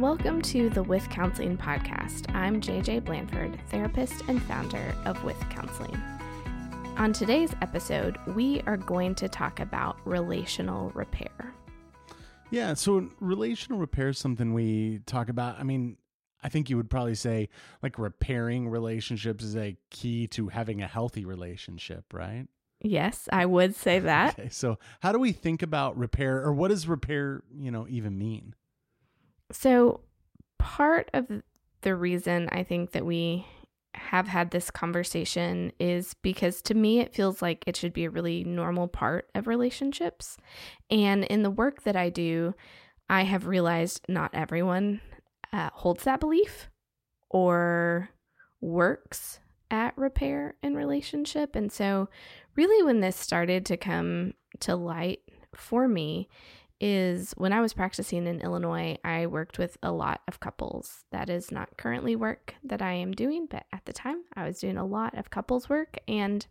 Welcome to the With Counseling podcast. I'm JJ Blanford, therapist and founder of With Counseling. On today's episode, we are going to talk about relational repair. Yeah, so relational repair is something we talk about. I mean, I think you would probably say like repairing relationships is a key to having a healthy relationship, right? Yes, I would say that. Okay, so how do we think about repair or what does repair, you know, even mean? So, part of the reason I think that we have had this conversation is because to me it feels like it should be a really normal part of relationships. And in the work that I do, I have realized not everyone uh, holds that belief or works at repair in relationship. And so, really, when this started to come to light for me, is when I was practicing in Illinois, I worked with a lot of couples. That is not currently work that I am doing, but at the time I was doing a lot of couples work. And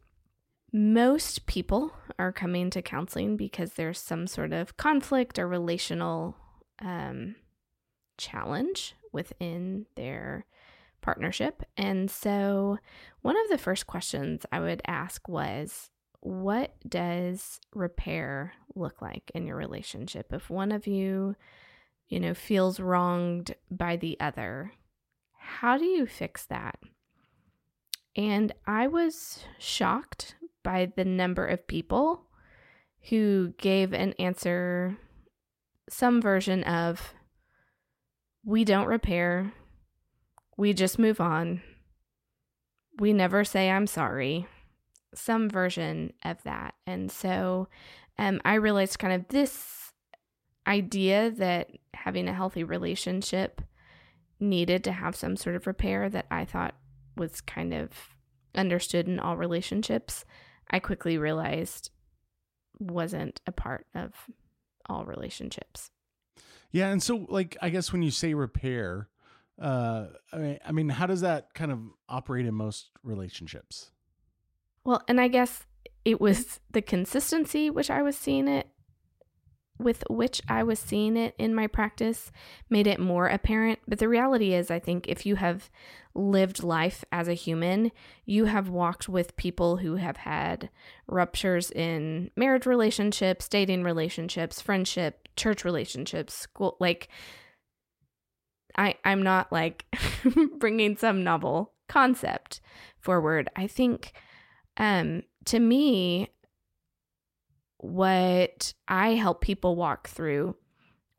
most people are coming to counseling because there's some sort of conflict or relational um, challenge within their partnership. And so one of the first questions I would ask was, what does repair look like in your relationship? If one of you, you know, feels wronged by the other, how do you fix that? And I was shocked by the number of people who gave an answer, some version of, we don't repair, we just move on, we never say I'm sorry some version of that. And so um, I realized kind of this idea that having a healthy relationship needed to have some sort of repair that I thought was kind of understood in all relationships, I quickly realized wasn't a part of all relationships. Yeah, and so like I guess when you say repair, uh I mean, I mean how does that kind of operate in most relationships? Well, and I guess it was the consistency which I was seeing it with which I was seeing it in my practice made it more apparent. But the reality is, I think if you have lived life as a human, you have walked with people who have had ruptures in marriage relationships, dating relationships, friendship, church relationships, school. Like, I, I'm not like bringing some novel concept forward. I think um, to me, what I help people walk through,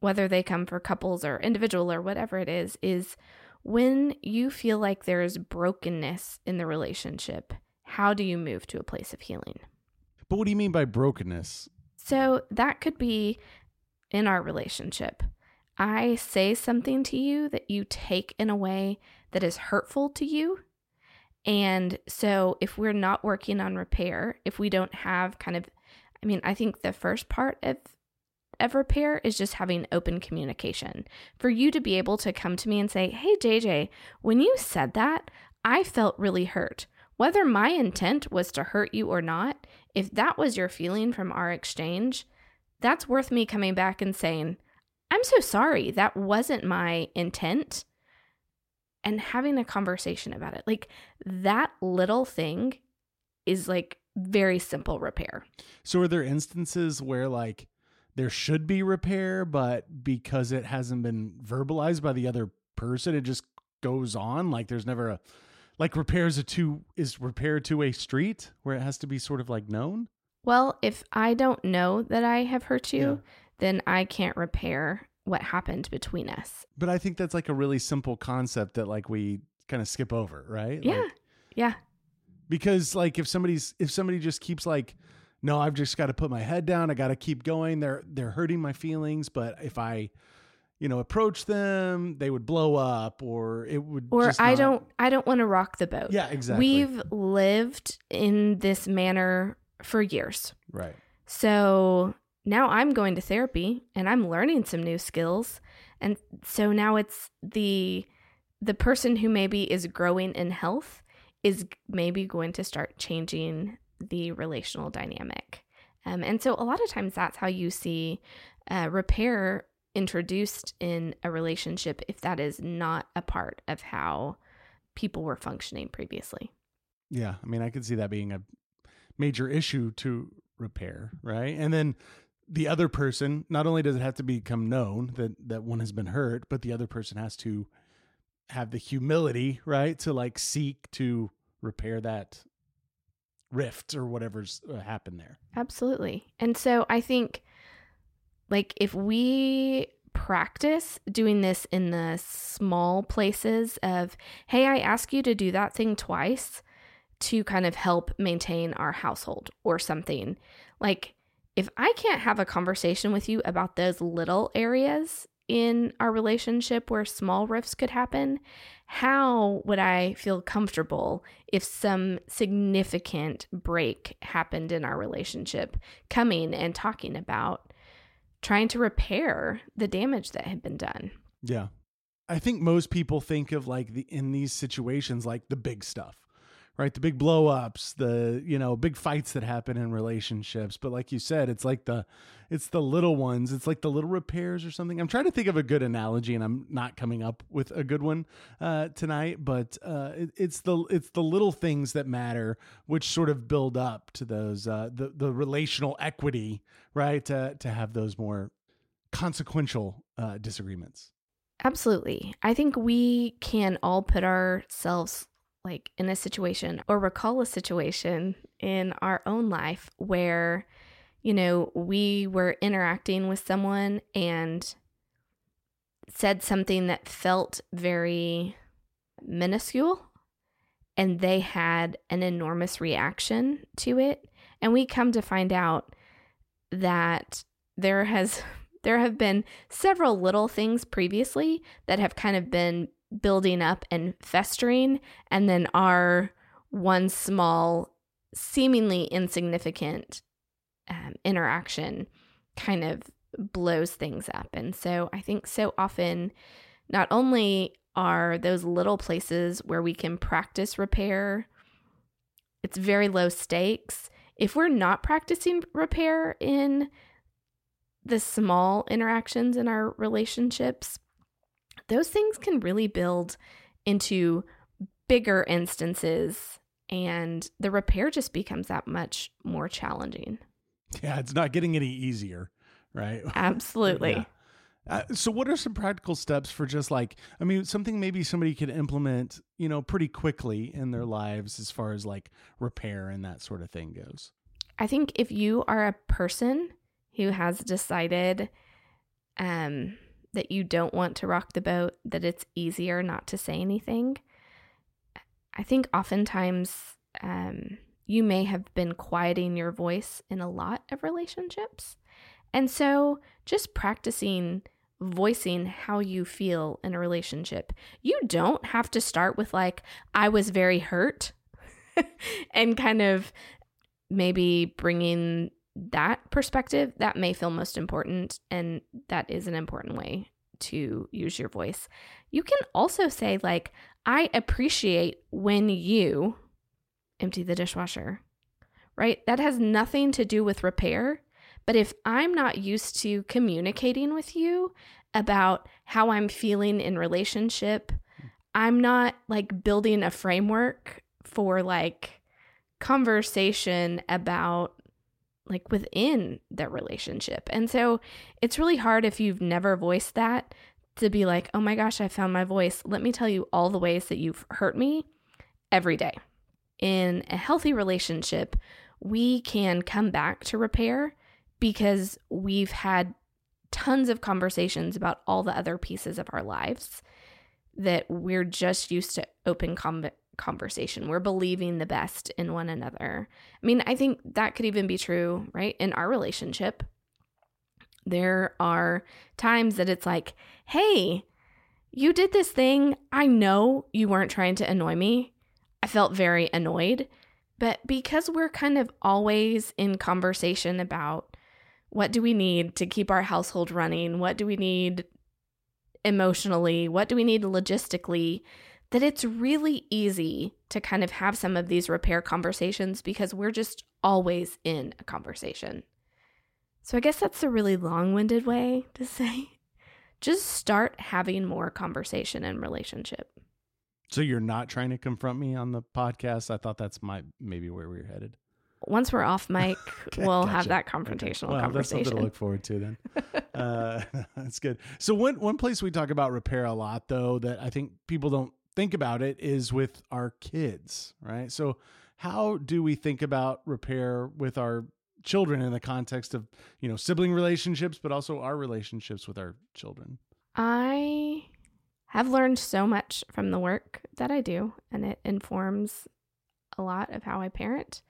whether they come for couples or individual or whatever it is, is when you feel like there is brokenness in the relationship, how do you move to a place of healing? But what do you mean by brokenness? So that could be in our relationship. I say something to you that you take in a way that is hurtful to you and so if we're not working on repair, if we don't have kind of I mean, I think the first part of of repair is just having open communication. For you to be able to come to me and say, "Hey JJ, when you said that, I felt really hurt." Whether my intent was to hurt you or not, if that was your feeling from our exchange, that's worth me coming back and saying, I'm so sorry. That wasn't my intent and having a conversation about it. Like that little thing is like very simple repair. So are there instances where like there should be repair, but because it hasn't been verbalized by the other person, it just goes on? Like there's never a like repairs a two is repair to a street where it has to be sort of like known? Well, if I don't know that I have hurt you, yeah. then I can't repair what happened between us. But I think that's like a really simple concept that like we kind of skip over, right? Yeah. Like, yeah. Because like if somebody's if somebody just keeps like no, I've just got to put my head down, I got to keep going. They're they're hurting my feelings, but if I you know approach them they would blow up or it would or i not... don't i don't want to rock the boat yeah exactly we've lived in this manner for years right so now I'm going to therapy and I'm learning some new skills. And so now it's the the person who maybe is growing in health is maybe going to start changing the relational dynamic. Um, and so a lot of times that's how you see uh, repair introduced in a relationship if that is not a part of how people were functioning previously. Yeah, I mean, I could see that being a major issue to repair, right? And then the other person, not only does it have to become known that that one has been hurt, but the other person has to have the humility, right, to like seek to repair that rift or whatever's uh, happened there. Absolutely. And so I think like if we practice doing this in the small places of hey, I ask you to do that thing twice to kind of help maintain our household or something. Like if I can't have a conversation with you about those little areas in our relationship where small rifts could happen, how would I feel comfortable if some significant break happened in our relationship, coming and talking about trying to repair the damage that had been done? Yeah. I think most people think of like the in these situations like the big stuff right? The big blow ups, the, you know, big fights that happen in relationships. But like you said, it's like the, it's the little ones. It's like the little repairs or something. I'm trying to think of a good analogy and I'm not coming up with a good one uh, tonight, but uh, it, it's the, it's the little things that matter, which sort of build up to those, uh, the, the relational equity, right? To, have those more consequential uh, disagreements. Absolutely. I think we can all put ourselves like in a situation or recall a situation in our own life where, you know, we were interacting with someone and said something that felt very minuscule and they had an enormous reaction to it. And we come to find out that there has there have been several little things previously that have kind of been building up and festering, and then our one small, seemingly insignificant um, interaction kind of blows things up. And so I think so often, not only are those little places where we can practice repair, it's very low stakes. If we're not practicing repair in the small interactions in our relationships, those things can really build into bigger instances and the repair just becomes that much more challenging. Yeah, it's not getting any easier, right? Absolutely. yeah. Uh, so what are some practical steps for just like i mean something maybe somebody could implement you know pretty quickly in their lives as far as like repair and that sort of thing goes i think if you are a person who has decided um that you don't want to rock the boat, that it's easier not to say anything. I think oftentimes um, you may have been quieting your voice in a lot of relationships. And so just practicing voicing how you feel in a relationship. You don't have to start with, like, I was very hurt and kind of maybe bringing that perspective, that may feel most important. And that is an important way to use your voice. You can also say, like, I appreciate when you empty the dishwasher, right? That has nothing to do with repair. But if I'm not used to communicating with you about how I'm feeling in relationship, I'm not like building a framework for like conversation about like within their relationship. And so it's really hard if you've never voiced that to be like, oh my gosh, I found my voice. Let me tell you all the ways that you've hurt me every day. In a healthy relationship, we can come back to repair because we've had tons of conversations about all the other pieces of our lives that we're just used to open com- conversation. We're believing the best in one another. I mean, I think that could even be true, right? In our relationship, there are times that it's like, hey, you did this thing. I know you weren't trying to annoy me. I felt very annoyed. But because we're kind of always in conversation about what do we need to keep our household running? What do we need emotionally? What do we need logistically? That it's really easy to kind of have some of these repair conversations because we're just always in a conversation. So I guess that's a really long winded way to say just start having more conversation and relationship. So you're not trying to confront me on the podcast. I thought that's my maybe where we are headed. Once we're off mic, Okay, we'll gotcha. have that confrontational Well, that's something to conversation. look forward to then. uh, that's good. So one one place we talk about repair a lot, though, that I think people don't think about it is with our kids, right? So how do we think about repair with our children in the context of you know sibling relationships, but also our relationships with our children? I have learned so much from the work that I do, and it informs a lot of how I parent.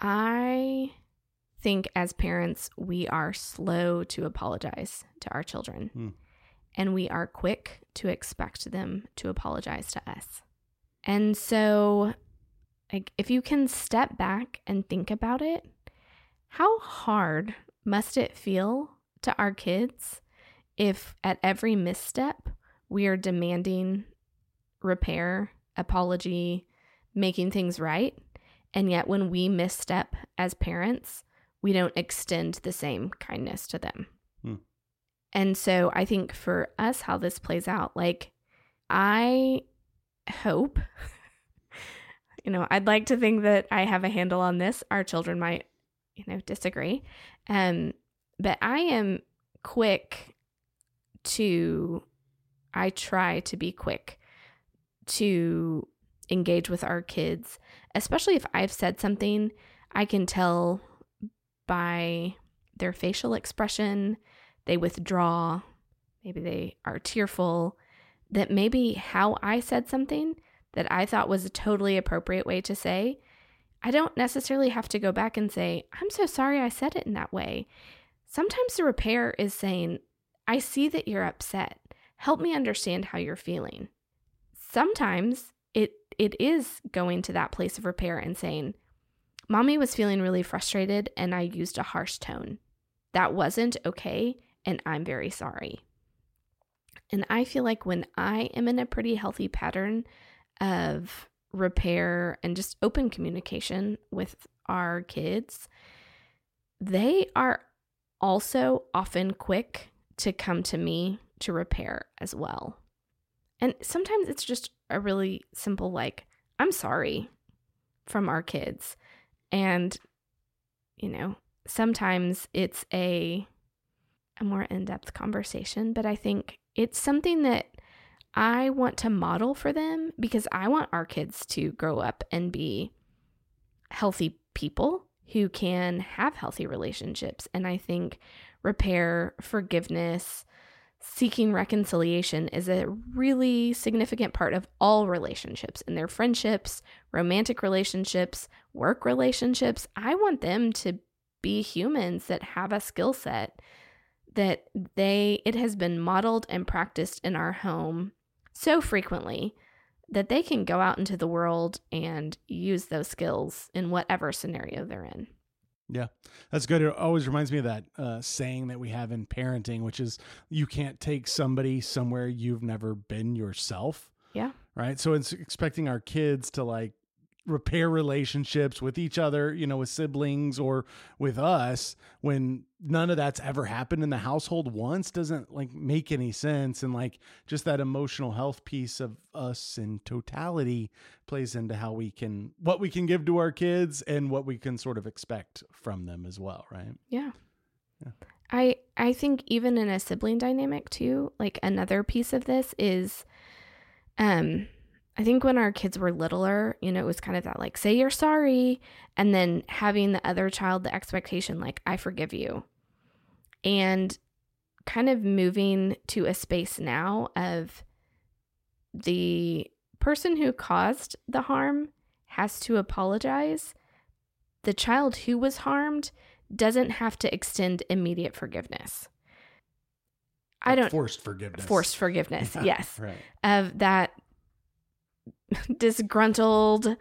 I think as parents, we are slow to apologize to our children, Hmm. And we are quick to expect them to apologize to us. And so, like, if you can step back and think about it, how hard must it feel to our kids if at every misstep we are demanding repair, apology, making things right, and yet when we misstep as parents, we don't extend the same kindness to them. And so I think for us, how this plays out, like, I hope, you know, I'd like to think that I have a handle on this. Our children might, you know, disagree. Um, but I am quick to, I try to be quick to engage with our kids, especially if I've said something I can tell by their facial expression, they withdraw, maybe they are tearful, that maybe how I said something that I thought was a totally appropriate way to say, I don't necessarily have to go back and say, I'm so sorry I said it in that way. Sometimes the repair is saying, I see that you're upset. Help me understand how you're feeling. Sometimes it it is going to that place of repair and saying, Mommy was feeling really frustrated and I used a harsh tone. That wasn't okay, and I'm very sorry. And I feel like when I am in a pretty healthy pattern of repair and just open communication with our kids, they are also often quick to come to me to repair as well. And sometimes it's just a really simple, like, I'm sorry from our kids. And, you know, sometimes it's a, a more in-depth conversation, but I think it's something that I want to model for them because I want our kids to grow up and be healthy people who can have healthy relationships. And I think repair, forgiveness, seeking reconciliation is a really significant part of all relationships in their friendships, romantic relationships, work relationships. I want them to be humans that have a skill set that they it has been modeled and practiced in our home so frequently that they can go out into the world and use those skills in whatever scenario they're in. Yeah, that's good. It always reminds me of that uh, saying that we have in parenting, which is you can't take somebody somewhere you've never been yourself. Yeah. Right. So it's expecting our kids to like repair relationships with each other, you know, with siblings or with us when none of that's ever happened in the household once doesn't like make any sense. And like just that emotional health piece of us in totality plays into how we can, what we can give to our kids and what we can sort of expect from them as well. Right. Yeah. Yeah. I I think even in a sibling dynamic too, like another piece of this is um I think when our kids were littler, you know, it was kind of that like say you're sorry and then having the other child the expectation like I forgive you. And kind of moving to a space now of the person who caused the harm has to apologize. The child who was harmed doesn't have to extend immediate forgiveness. I don't forced forgiveness. forced forgiveness, yes, Right. of that disgruntled,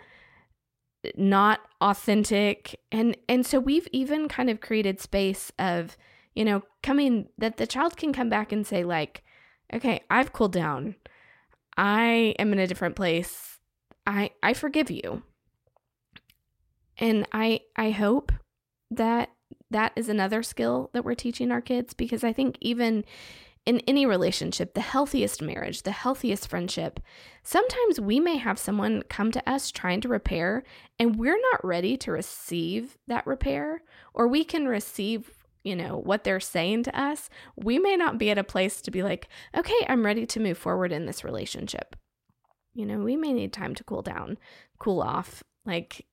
not authentic, and and so we've even kind of created space of you know coming that the child can come back and say like, okay, I've cooled down, I am in a different place, I I forgive you, and I I hope that that is another skill that we're teaching our kids because I think even in any relationship, the healthiest marriage, the healthiest friendship, sometimes we may have someone come to us trying to repair and we're not ready to receive that repair, or we can receive, you know, what they're saying to us. We may not be at a place to be like, okay, I'm ready to move forward in this relationship. You know, we may need time to cool down, cool off, like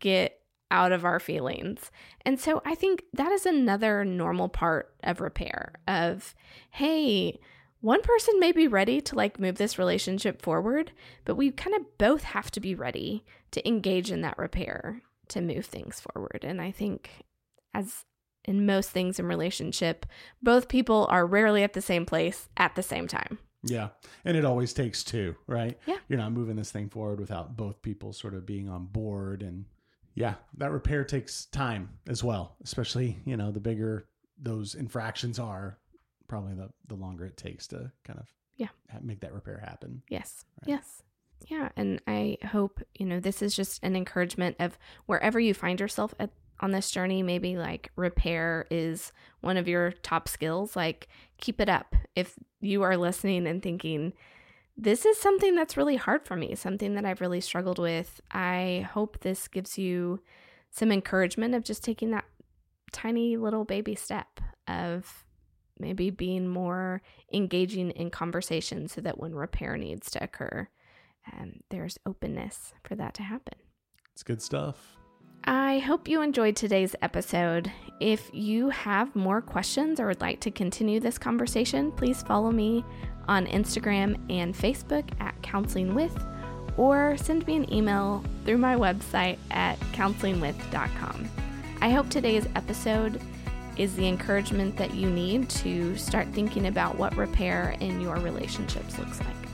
get out of our feelings. And so I think that is another normal part of repair of hey, one person may be ready to like move this relationship forward, but we kind of both have to be ready to engage in that repair to move things forward. And I think as in most things in relationship, both people are rarely at the same place at the same time. Yeah. And it always takes two, right? Yeah. You're not moving this thing forward without both people sort of being on board and yeah, that repair takes time as well, especially, you know, the bigger those infractions are, probably the the longer it takes to kind of yeah, make that repair happen. Yes. Right? Yes. Yeah, and I hope, you know, this is just an encouragement of wherever you find yourself at on this journey, maybe like repair is one of your top skills, like keep it up. If you are listening and thinking, this is something that's really hard for me, something that I've really struggled with. I hope this gives you some encouragement of just taking that tiny little baby step of maybe being more engaging in conversation so that when repair needs to occur, um, there's openness for that to happen. It's good stuff. I hope you enjoyed today's episode. If you have more questions or would like to continue this conversation, please follow me on Instagram and Facebook at Counseling With, or send me an email through my website at counselingwith.com. I hope today's episode is the encouragement that you need to start thinking about what repair in your relationships looks like.